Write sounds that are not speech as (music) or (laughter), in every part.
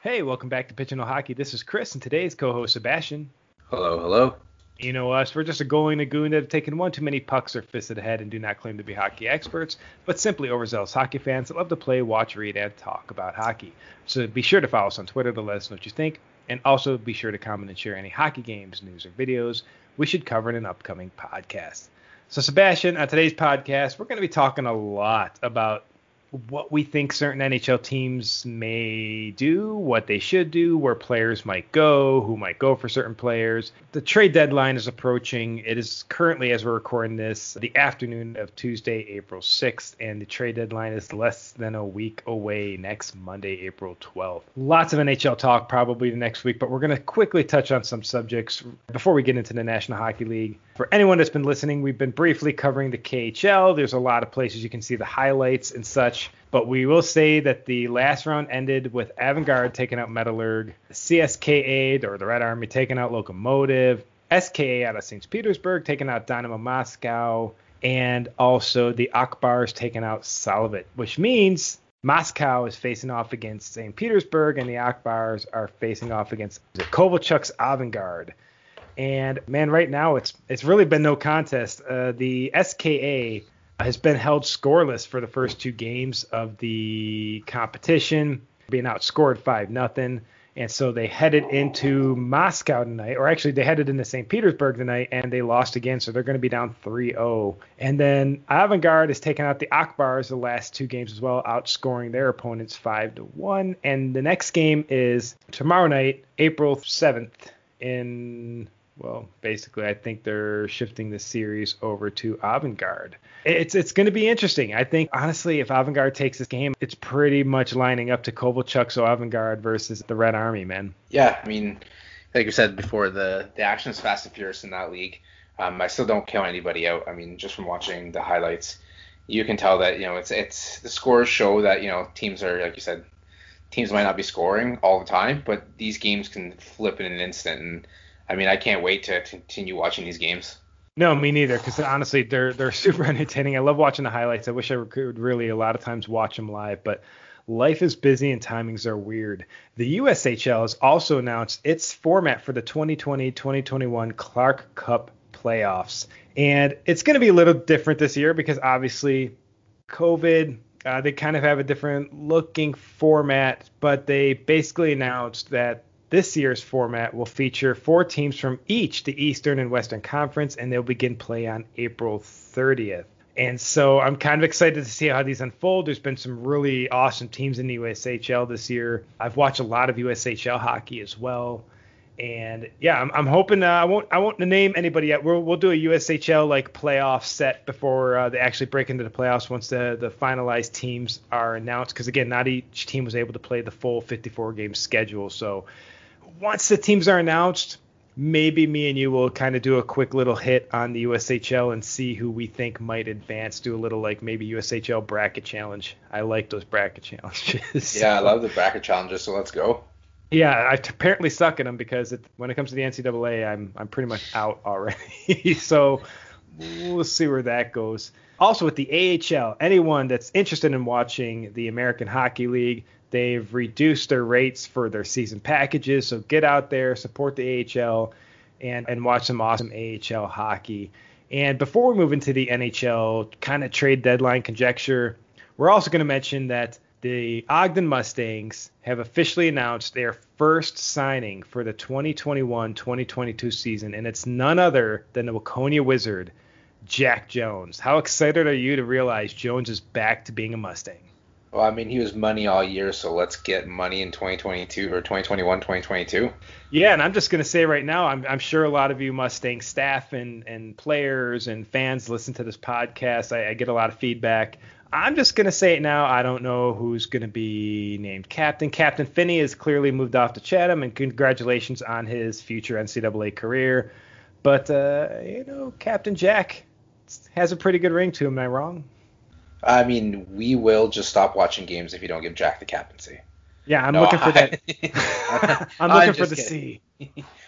Hey, welcome back to Pigeonhole Hockey. This is Chris, and today's co-host Sebastien. Hello, hello. You know us, we're just a goalie lagoon that have taken one too many pucks or fists the head and do not claim to be hockey experts, but simply overzealous hockey fans that love to play, watch, read, and talk about hockey. So be sure to follow us on Twitter to let us know what you think, and also be sure to comment and share any hockey games, news, or videos we should cover in an upcoming podcast. So, Sebastien, on today's podcast, we're going to be talking a lot about what we think certain NHL teams may do, what they should do, where players might go, who might go for certain players. The trade deadline is approaching. It is currently, as we're recording this, the afternoon of Tuesday, April 6th, and the trade deadline is less than a week away next Monday, April 12th. Lots of NHL talk probably the next week, but we're going to quickly touch on some subjects before we get into the National Hockey League. For anyone that's been listening, we've been briefly covering the KHL. There's a lot of places you can see the highlights and such. But we will say that the last round ended with Avangard taking out Metallurg, CSKA or the Red Army taking out Lokomotiv, SKA out of St. Petersburg taking out Dynamo Moscow, and also the Ak Bars taking out Salavat, which means Moscow is facing off against St. Petersburg and the Ak Bars are facing off against the Kovalchuk's Avangard. And man, right now it's it's really been no contest. Uh, the SKA has been held scoreless for the first two games of the competition, being outscored 5 nothing. And so they headed into Moscow tonight, or actually they headed into St. Petersburg tonight, and they lost again, so they're going to be down 3-0. And then Avangard has taken out the Ak Bars the last two games as well, outscoring their opponents 5 to 1. And the next game is tomorrow night, April 7th, in well, basically, I think they're shifting the series over to Avangard. It's it's going to be interesting. I think honestly, if Avangard takes this game, it's pretty much lining up to Kovalchuk, so Avangard versus the Red Army, man. Yeah, I mean, like you said before, the the action is fast and furious in that league. Um, I still don't count anybody out. I mean, just from watching the highlights, you can tell that you know it's it's the scores show that you know teams are like you said, teams might not be scoring all the time, but these games can flip in an instant and I mean, I can't wait to continue watching these games. No, me neither. Because honestly, they're they're (laughs) super entertaining. I love watching the highlights. I wish I could really a lot of times watch them live, but life is busy and timings are weird. The USHL has also announced its format for the 2020-2021 Clark Cup playoffs, and it's going to be a little different this year because obviously, COVID. Uh, they kind of have a different looking format, but they basically announced that this year's format will feature four teams from each the Eastern and Western Conference, and they'll begin play on April 30th. And so I'm kind of excited to see how these unfold. There's been some really awesome teams in the USHL this year. I've watched a lot of USHL hockey as well. And yeah, I'm, I'm hoping uh, I won't I won't name anybody yet. We'll we'll do a USHL like playoff set before uh, they actually break into the playoffs once the the finalized teams are announced. Because again, not each team was able to play the full 54 game schedule. So once the teams are announced, maybe me and you will kind of do a quick little hit on the USHL and see who we think might advance. Do a little like maybe USHL bracket challenge. I like those bracket challenges. (laughs) Yeah, I love the bracket challenges. So let's go. Yeah, I apparently suck at them because it, when it comes to the NCAA, I'm I'm pretty much out already. (laughs) so we'll see where that goes. Also with the AHL, anyone that's interested in watching the American Hockey League, They've reduced their rates for their season packages, so get out there, support the AHL, and and watch some awesome AHL hockey. And before we move into the NHL kind of trade deadline conjecture, we're also going to mention that the Ogden Mustangs have officially announced their first signing for the 2021-2022 season, and it's none other than the Waconia Wizard, Jack Jones. How excited are you to realize Jones is back to being a Mustang? Well, I mean, he was money all year, so let's get money in 2022 or 2021, 2022. Yeah, and I'm just going to say right now, I'm, I'm sure a lot of you Mustang staff and, and players and fans listen to this podcast. I, I get a lot of feedback. I'm just going to say it now. I don't know who's going to be named captain. Captain Finney has clearly moved off to Chatham, and congratulations on his future NCAA career. But, uh, you know, Captain Jack has a pretty good ring to him. Am I wrong? I mean, we will just stop watching games if you don't give Jack the captaincy. Yeah, I'm no, looking for that. (laughs) I'm looking I'm for the C.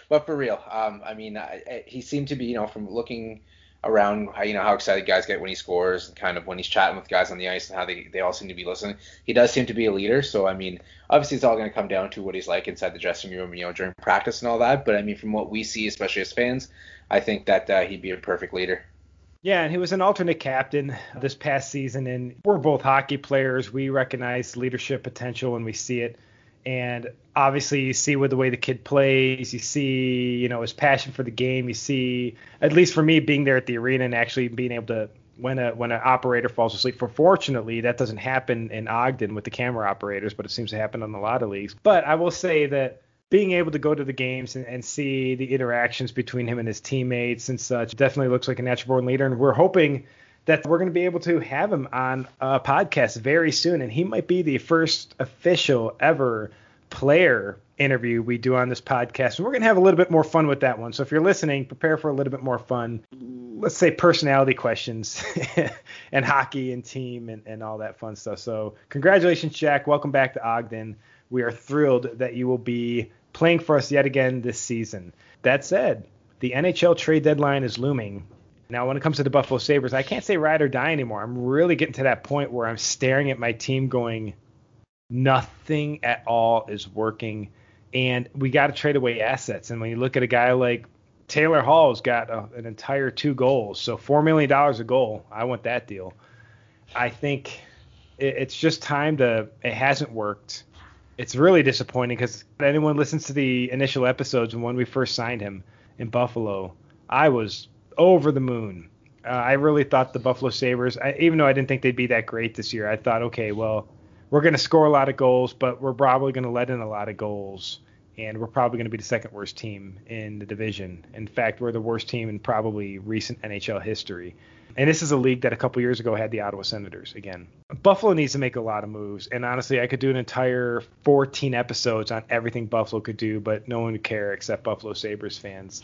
but for real, um, I mean, I, I, he seemed to be, you know, from looking around how you know how excited guys get when he scores and kind of when he's chatting with guys on the ice and how they, they all seem to be listening. He does seem to be a leader. So I mean, obviously it's all going to come down to what he's like inside the dressing room, you know, during practice and all that. But I mean, from what we see, especially as fans, I think that uh, he'd be a perfect leader. Yeah, and he was an alternate captain this past season, and we're both hockey players. We recognize leadership potential when we see it. And obviously, you see with the way the kid plays, you see, you know, his passion for the game. You see, at least for me, being there at the arena and actually being able to when a when an operator falls asleep. For fortunately, that doesn't happen in Ogden with the camera operators, but it seems to happen in a lot of leagues. But I will say that being able to go to the games and, and see the interactions between him and his teammates and such definitely looks like a natural born leader. And we're hoping that we're going to be able to have him on a podcast very soon. And he might be the first official ever player interview we do on this podcast. And we're going to have a little bit more fun with that one. So if you're listening, prepare for a little bit more fun. Let's say personality questions (laughs) and hockey and team and, and all that fun stuff. So congratulations, Jack. Welcome back to Ogden. We are thrilled that you will be playing for us yet again this season. That said, the NHL trade deadline is looming. Now, when it comes to the Buffalo Sabres, I can't say ride or die anymore. I'm really getting to that point where I'm staring at my team going, nothing at all is working. And we got to trade away assets. And when you look at a guy like Taylor Hall's got a, an entire two goals, so $4 million a goal. I want that deal. I think it, it's just time to, it hasn't worked it's really disappointing because anyone listens to the initial episodes when we first signed him in Buffalo, I was over the moon. Uh, I really thought the Buffalo Sabres, I, even though I didn't think they'd be that great this year, I thought, okay, well, we're going to score a lot of goals, but we're probably going to let in a lot of goals, and we're probably going to be the second worst team in the division. In fact, we're the worst team in probably recent NHL history. And this is a league that a couple years ago had the Ottawa Senators again. Buffalo needs to make a lot of moves. And honestly, I could do an entire 14 episodes on everything Buffalo could do, but no one would care except Buffalo Sabres fans.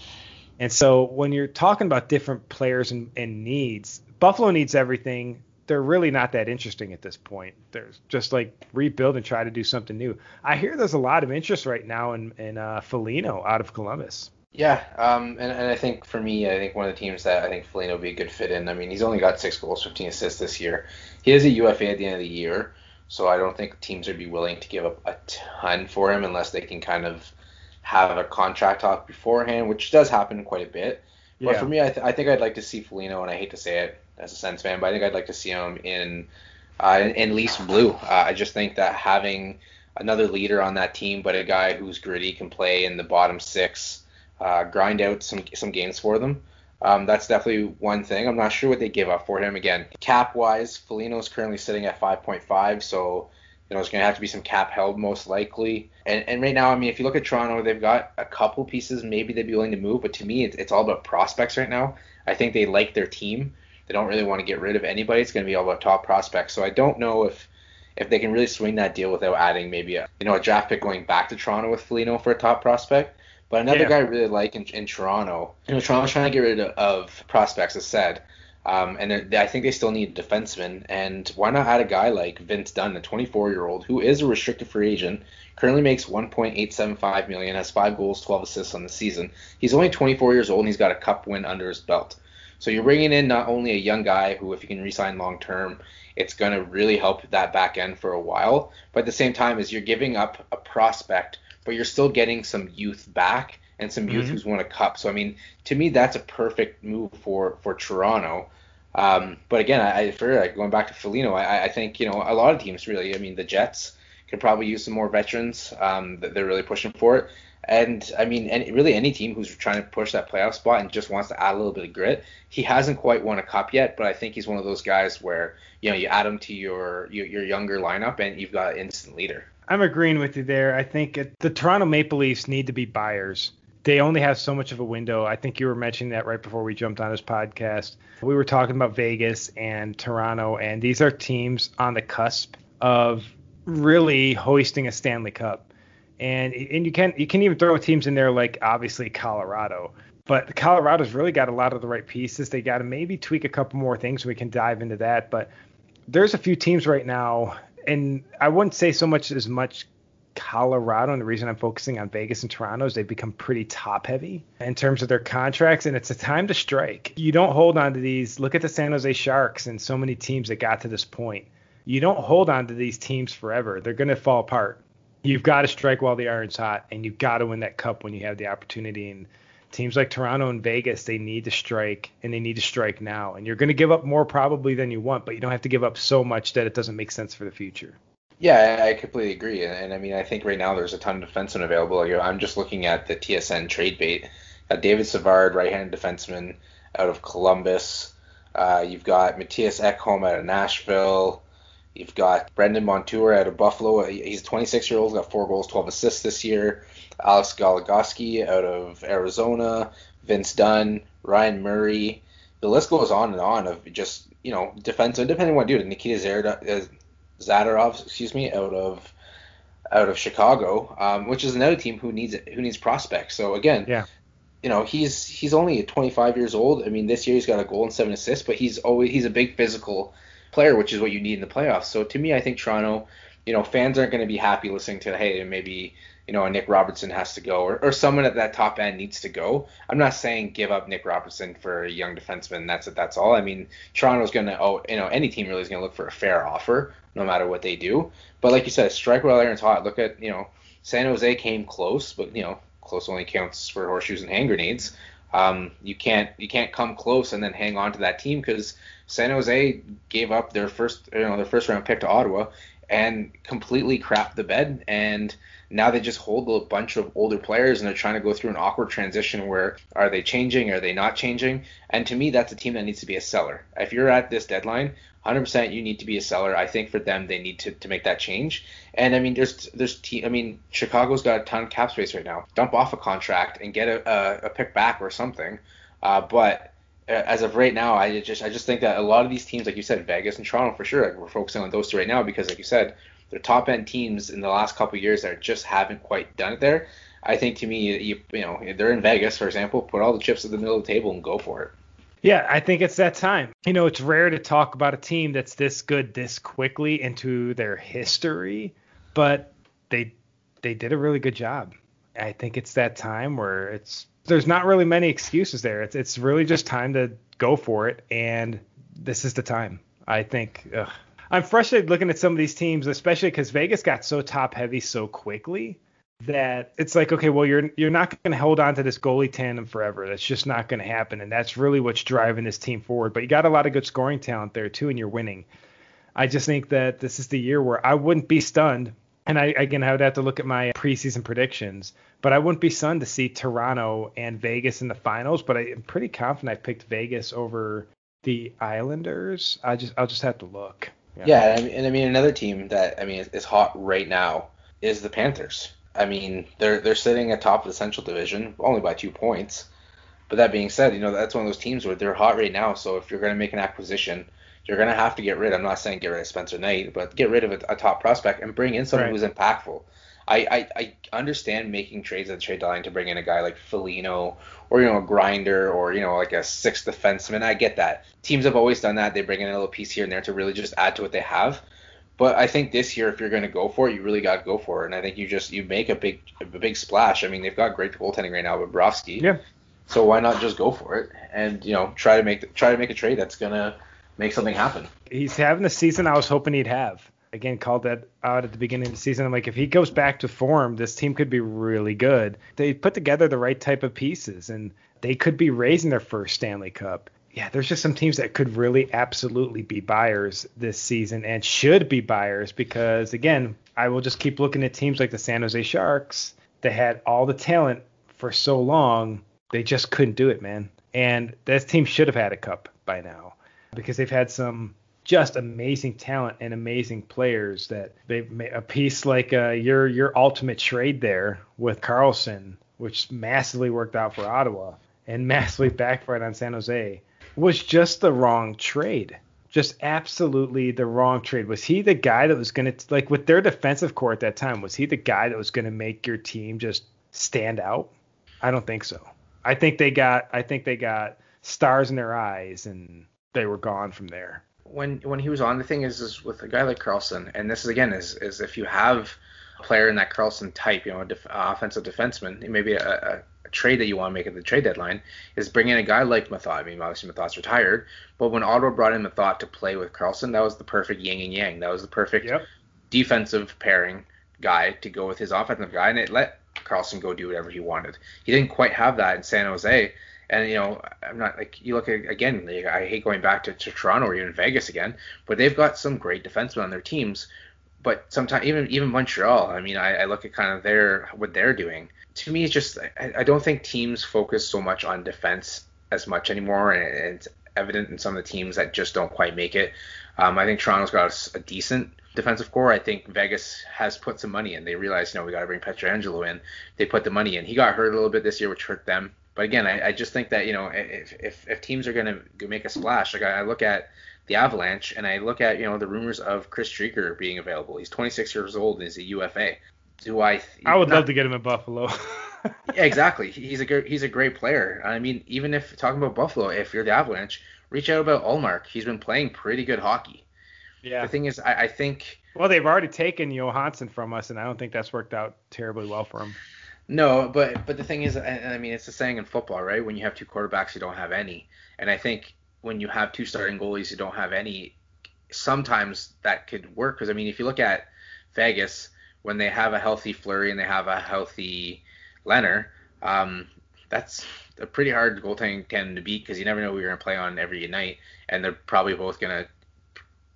And so when you're talking about different players and, and needs, Buffalo needs everything. They're really not that interesting at this point. They're just like rebuild and try to do something new. I hear there's a lot of interest right now in, in uh, Foligno out of Columbus. Yeah, um, and, and I think for me, I think one of the teams that I think Foligno would be a good fit in. I mean, he's only got six goals, 15 assists this year. He has a UFA at the end of the year, so I don't think teams would be willing to give up a ton for him unless they can kind of have a contract talk beforehand, which does happen quite a bit. Yeah. But for me, I, th- I think I'd like to see Foligno, and I hate to say it as a Sens fan, but I think I'd like to see him in uh, in, in Leafs blue. Uh, I just think that having another leader on that team, but a guy who's gritty, can play in the bottom six uh, grind out some some games for them. Um, that's definitely one thing. I'm not sure what they give up for him. Again, cap wise, Foligno is currently sitting at 5.5, so you know, there's going to have to be some cap held most likely. And, and right now, I mean, if you look at Toronto, they've got a couple pieces maybe they'd be willing to move, but to me, it's, it's all about prospects right now. I think they like their team. They don't really want to get rid of anybody. It's going to be all about top prospects. So I don't know if if they can really swing that deal without adding maybe a you know a draft pick going back to Toronto with Foligno for a top prospect. But another yeah. guy I really like in, in Toronto, you know, Toronto's trying to get rid of, of prospects, as said. Um, and I think they still need a defenseman. And why not add a guy like Vince Dunn, a 24 year old who is a restricted free agent, currently makes 1.875 million, has five goals, 12 assists on the season. He's only 24 years old and he's got a cup win under his belt. So you're bringing in not only a young guy who, if you can resign long term, it's going to really help that back end for a while. But at the same time, is you're giving up a prospect but you're still getting some youth back and some youth mm-hmm. who's won a cup. So I mean, to me, that's a perfect move for for Toronto. Um, but again, I, for like, going back to Foligno, I, I think you know a lot of teams really. I mean, the Jets could probably use some more veterans. Um, that they're really pushing for it. And I mean, any, really any team who's trying to push that playoff spot and just wants to add a little bit of grit, he hasn't quite won a cup yet, but I think he's one of those guys where you know you add him to your your, your younger lineup and you've got an instant leader. I'm agreeing with you there. I think it, the Toronto Maple Leafs need to be buyers. They only have so much of a window. I think you were mentioning that right before we jumped on this podcast. We were talking about Vegas and Toronto, and these are teams on the cusp of really hoisting a Stanley Cup. And and you can you can even throw teams in there like obviously Colorado. But Colorado's really got a lot of the right pieces. They got to maybe tweak a couple more things. We can dive into that. But there's a few teams right now and I wouldn't say so much as much Colorado, and the reason I'm focusing on Vegas and Toronto is they've become pretty top heavy in terms of their contracts, and it's a time to strike. You don't hold on to these. Look at the San Jose Sharks and so many teams that got to this point. You don't hold on to these teams forever. They're going to fall apart. You've got to strike while the iron's hot, and you've got to win that cup when you have the opportunity. And teams like Toronto and Vegas, they need to strike, and they need to strike now. And you're going to give up more probably than you want, but you don't have to give up so much that it doesn't make sense for the future. Yeah, I completely agree. And, I mean, I think right now there's a ton of defensemen available. I'm just looking at the TSN trade bait. Uh, David Savard, right-handed defenseman out of Columbus. Uh, you've got Mattias Ekholm out of Nashville. You've got Brandon Montour out of Buffalo. He's 26 year old, got four goals, 12 assists this year. Alex Goligoski out of Arizona. Vince Dunn, Ryan Murray. The list goes on and on of just you know defensive, depending on what you do. Nikita Zerda, uh, Zadorov, excuse me, out of out of Chicago, um, which is another team who needs who needs prospects. So again, yeah. You know he's he's only 25 years old. I mean, this year he's got a goal and seven assists, but he's always he's a big physical player, which is what you need in the playoffs. So to me, I think Toronto, you know, fans aren't going to be happy listening to hey maybe you know, Nick Robertson has to go, or, or someone at that top end needs to go. I'm not saying give up Nick Robertson for a young defenseman. That's it. That's all. I mean, Toronto's gonna, oh, you know, any team really is gonna look for a fair offer, no matter what they do. But like you said, strike while iron's hot. Look at, you know, San Jose came close, but you know, close only counts for horseshoes and hand grenades. Um, you can't you can't come close and then hang on to that team because San Jose gave up their first you know their first round pick to Ottawa and completely crap the bed and now they just hold a bunch of older players and they're trying to go through an awkward transition where are they changing? Are they not changing? And to me, that's a team that needs to be a seller. If you're at this deadline, 100% you need to be a seller. I think for them, they need to, to make that change. And I mean, there's there's te- I mean, Chicago's got a ton of cap space right now. Dump off a contract and get a, a, a pick back or something. Uh, but as of right now, I just I just think that a lot of these teams, like you said, Vegas and Toronto for sure, like we're focusing on those two right now because, like you said, they're top end teams in the last couple years that just haven't quite done it there. I think to me, you, you know, they're in Vegas, for example, put all the chips at the middle of the table and go for it. Yeah, I think it's that time. You know, it's rare to talk about a team that's this good this quickly into their history, but they they did a really good job. I think it's that time where it's there's not really many excuses there. It's it's really just time to go for it, and this is the time. I think. Ugh, I'm frustrated looking at some of these teams, especially because Vegas got so top heavy so quickly that it's like, okay, well, you're you're not going to hold on to this goalie tandem forever. That's just not going to happen, and that's really what's driving this team forward. But you got a lot of good scoring talent there too, and you're winning. I just think that this is the year where I wouldn't be stunned. And I again, I would have to look at my preseason predictions, but I wouldn't be stunned to see Toronto and Vegas in the finals. But I'm pretty confident I picked Vegas over the Islanders. I just I'll just have to look. Yeah, yeah and, I mean, and I mean another team that I mean is, is hot right now is the Panthers. I mean they're they're sitting atop the Central Division only by two points. But that being said, you know that's one of those teams where they're hot right now. So if you're going to make an acquisition, you're going to have to get rid. I'm not saying get rid of Spencer Knight, but get rid of a, a top prospect and bring in someone right. who's impactful. I, I, I understand making trades at the trade deadline to bring in a guy like Foligno or you know a grinder or you know like a sixth defenseman. I get that. Teams have always done that. They bring in a little piece here and there to really just add to what they have. But I think this year, if you're going to go for it, you really got to go for it. And I think you just you make a big a big splash. I mean, they've got great goaltending right now with Bobrovsky. Yeah. So why not just go for it and you know try to make try to make a trade that's gonna make something happen. He's having the season I was hoping he'd have again called that out at the beginning of the season. I'm like, if he goes back to form, this team could be really good. They put together the right type of pieces, and they could be raising their first Stanley Cup. Yeah, there's just some teams that could really absolutely be buyers this season and should be buyers because, again, I will just keep looking at teams like the San Jose Sharks that had all the talent for so long, they just couldn't do it, man. And this team should have had a cup by now because they've had some just amazing talent and amazing players that they've made a piece like uh, your your ultimate trade there with Karlsson, which massively worked out for Ottawa and (laughs) massively backfired on San Jose, was just the wrong trade. Just absolutely the wrong trade. Was he the guy that was going to like with their defensive core at that time? Was he the guy that was going to make your team just stand out? I don't think so. I think they got I think they got stars in their eyes and they were gone from there when when he was on, the thing is, is with a guy like Karlsson, and this is again is is if you have a player in that Karlsson type, you know, a def- offensive defenseman, maybe a, a, a, trade that you want to make at the trade deadline, is bring in a guy like Methot. I mean, obviously Methot's retired, but when Ottawa brought in Methot to play with Karlsson, that was the perfect yin and yang. That was the perfect yep. defensive pairing guy to go with his offensive guy, and it let Karlsson go do whatever he wanted. He didn't quite have that in San Jose. And you know, I'm not like you look at again. I hate going back to, to Toronto or even Vegas again, but they've got some great defensemen on their teams. But sometimes even even Montreal, I mean, I, I look at kind of their what they're doing. To me, it's just I, I don't think teams focus so much on defense as much anymore, and, it's evident in some of the teams that just don't quite make it. Um, I think Toronto's got a, a decent defensive core. I think Vegas has put some money in. They realized, you know, we got to bring Pietrangelo in. They put the money in. He got hurt a little bit this year, which hurt them. But again, I, I just think that you know, if if, if teams are going to make a splash, like I, I look at the Avalanche and I look at you know the rumors of Chris Driedger being available. He's 26 years old and he's a UFA. Do I? I would not, love to get him in Buffalo. (laughs) yeah, exactly. He's a he's a great player. I mean, even if talking about Buffalo, if you're the Avalanche, reach out about Ullmark. He's been playing pretty good hockey. Yeah. The thing is, I, I think. Well, they've already taken Johansson from us, and I don't think that's worked out terribly well for him. No, but but the thing is, I mean, it's the saying in football, right? When you have two quarterbacks, you don't have any. And I think when you have two starting goalies, you don't have any. Sometimes that could work because I mean, if you look at Vegas, when they have a healthy Fleury and they have a healthy Lehner, um, that's a pretty hard goaltending tandem to beat because you never know who you're going to play on every night, and they're probably both going to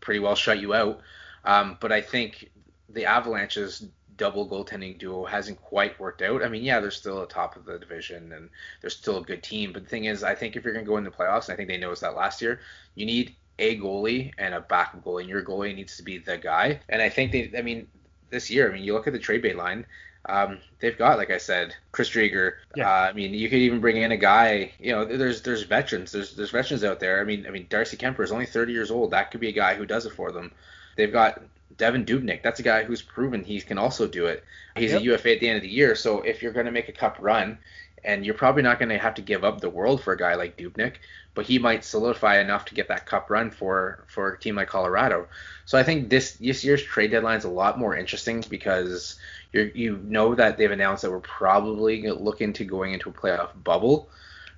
pretty well shut you out. Um, but I think the Avalanche's double goaltending duo hasn't quite worked out. I mean, yeah, they're still at top of the division and they're still a good team. But the thing is, I think if you're going to go in the playoffs, and I think they noticed that last year, you need a goalie and a backup goalie, and your goalie needs to be the guy. And I think they, I mean, this year, I mean, you look at the trade bait line. Um, they've got, like I said, Chris Driedger. Yeah. Uh, I mean, you could even bring in a guy. You know, there's there's veterans. There's there's veterans out there. I mean, I mean, Darcy Kuemper is only 30 years old. That could be a guy who does it for them. They've got Devan Dubnyk. That's a guy who's proven he can also do it. He's yep. a UFA at the end of the year. So if you're going to make a cup run, and you're probably not going to have to give up the world for a guy like Dubnyk, but he might solidify enough to get that cup run for for a team like Colorado. So I think this this year's trade deadline is a lot more interesting because you you know that they've announced that we're probably looking to going into a playoff bubble.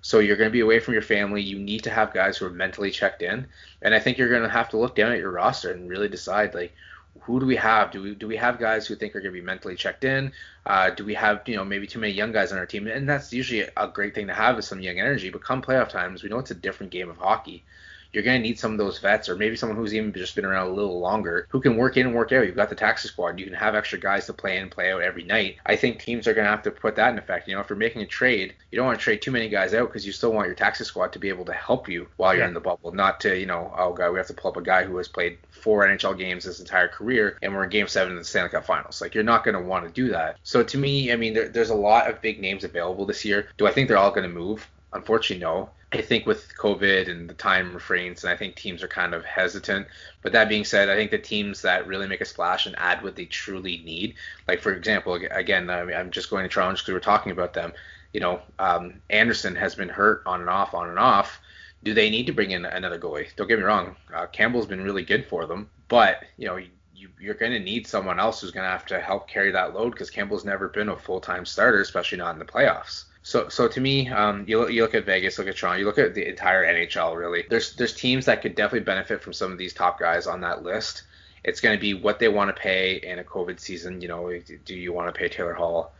So you're going to be away from your family. You need to have guys who are mentally checked in, and I think you're going to have to look down at your roster and really decide like who do we have? Do we do we have guys who think are going to be mentally checked in? Uh, do we have you know maybe too many young guys on our team? And that's usually a great thing to have is some young energy. But come playoff times, we know it's a different game of hockey you're going to need some of those vets or maybe someone who's even just been around a little longer who can work in and work out. You've got the taxi squad. You can have extra guys to play in and play out every night. I think teams are going to have to put that in effect. You know, if you're making a trade, you don't want to trade too many guys out because you still want your taxi squad to be able to help you while you're yeah. in the bubble, not to, you know, oh, God, we have to pull up a guy who has played four NHL games his entire career and we're in game seven of the Stanley Cup finals. Like, you're not going to want to do that. So to me, I mean, there, there's a lot of big names available this year. Do I think they're all going to move? Unfortunately, no. I think with COVID and the time refrains, and I think teams are kind of hesitant. But that being said, I think the teams that really make a splash and add what they truly need, like for example, again, I'm just going to Toronto because we're talking about them. You know, um, Andersen has been hurt on and off, on and off. Do they need to bring in another goalie? Don't get me wrong, uh, Campbell's been really good for them, but you know, you, you're going to need someone else who's going to have to help carry that load because Campbell's never been a full-time starter, especially not in the playoffs. So, so to me, um, you, look, you look at Vegas, look at Toronto, you look at the entire NHL. Really, there's there's teams that could definitely benefit from some of these top guys on that list. It's going to be what they want to pay in a COVID season. You know, do you want to pay Taylor Hall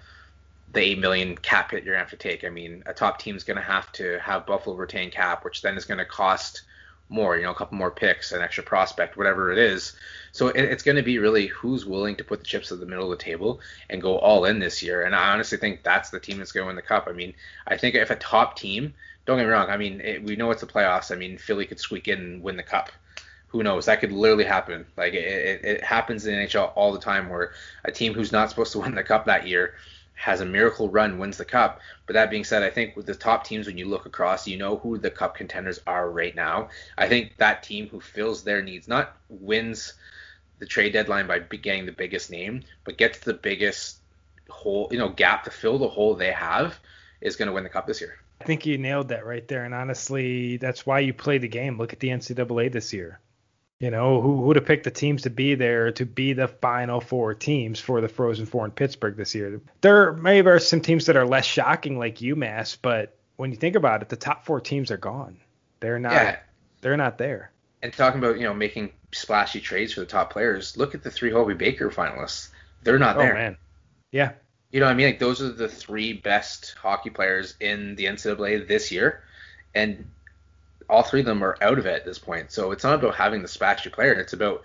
the eight million cap hit you're going to have to take? I mean, a top team's going to have to have Buffalo retain cap, which then is going to cost more, you know, a couple more picks, an extra prospect, whatever it is. So it, it's going to be really who's willing to put the chips at the middle of the table and go all in this year. And I honestly think that's the team that's going to win the cup. I mean, I think if a top team, don't get me wrong, I mean, it, we know it's the playoffs. I mean, Philly could squeak in and win the cup. Who knows? That could literally happen. Like it, it, it happens in NHL all the time, where a team who's not supposed to (laughs) win the cup that year has a miracle run, wins the cup. But that being said, I think with the top teams, when you look across, you know who the cup contenders are right now. I think that team who fills their needs, not wins the trade deadline by getting the biggest name, but gets the biggest hole, you know, gap to fill the hole they have, is going to win the cup this year. I think you nailed that right there. And honestly, that's why you play the game. Look at the NCAA this year. You know, who would have picked the teams to be there to be the final four teams for the Frozen Four in Pittsburgh this year? There maybe are some teams that are less shocking like UMass, but when you think about it, the top four teams are gone. They're not. Yeah. They're not there. And talking about you know making splashy trades for the top players, look at the three Hobey Baker finalists. They're not oh, there. man. Yeah. You know, what I mean, like those are the three best hockey players in the NCAA this year, and all three of them are out of it at this point. So it's not about having the splashy player. It's about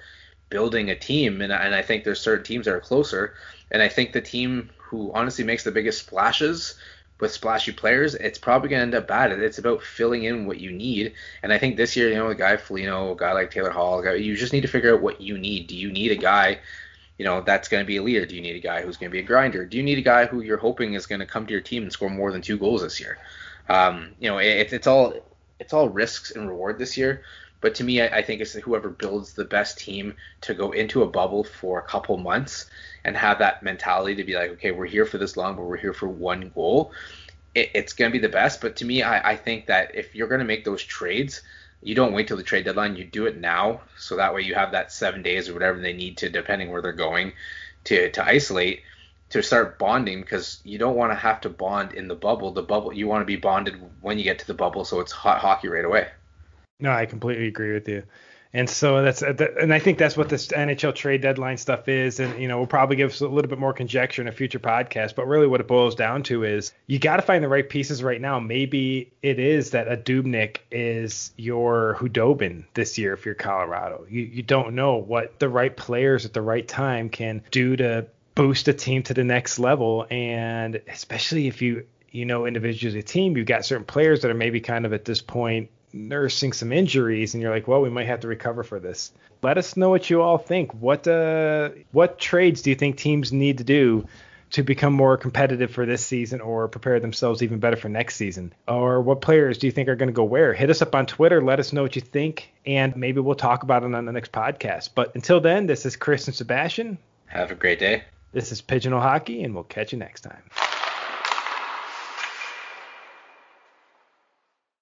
building a team. And, and I think there's certain teams that are closer. And I think the team who honestly makes the biggest splashes with splashy players, it's probably going to end up bad. It's about filling in what you need. And I think this year, you know, a guy Foligno, a guy like Taylor Hall, guy, you just need to figure out what you need. Do you need a guy, you know, that's going to be a leader? Do you need a guy who's going to be a grinder? Do you need a guy who you're hoping is going to come to your team and score more than two goals this year? Um, you know, it, it's all it's all risks and reward this year. But to me, I, I think it's whoever builds the best team to go into a bubble for a couple months and have that mentality to be like, okay, we're here for this long, but we're here for one goal. It, it's going to be the best. But to me, I, I think that if you're going to make those trades, you don't wait till the trade deadline. You do it now, so that way you have that seven days or whatever they need to, depending where they're going, to to isolate to start bonding because you don't want to have to bond in the bubble. The bubble you want to be bonded when you get to the bubble, so it's hot hockey right away. No, I completely agree with you. And so that's uh, and I think that's what this NHL trade deadline stuff is. And you know, we'll probably give us a little bit more conjecture in a future podcast. But really, what it boils down to is you got to find the right pieces right now. Maybe it is that a Dubnyk is your Khudobin this year if you're Colorado. You you don't know what the right players at the right time can do to boost a team to the next level. And especially if you you know individually a team, you've got certain players that are maybe kind of at this point nursing some injuries, and you're like, well, we might have to recover for this. Let us know what you all think. What uh what trades do you think teams need to do? to become more competitive for this season or prepare themselves even better for next season? Or what players do you think are going to go where? Hit us up on Twitter. Let us know what you think, and maybe we'll talk about it on the next podcast. But until then, this is Chris and Sebastien. Have a great day. This is Pigeonhole Hockey, and we'll catch you next time.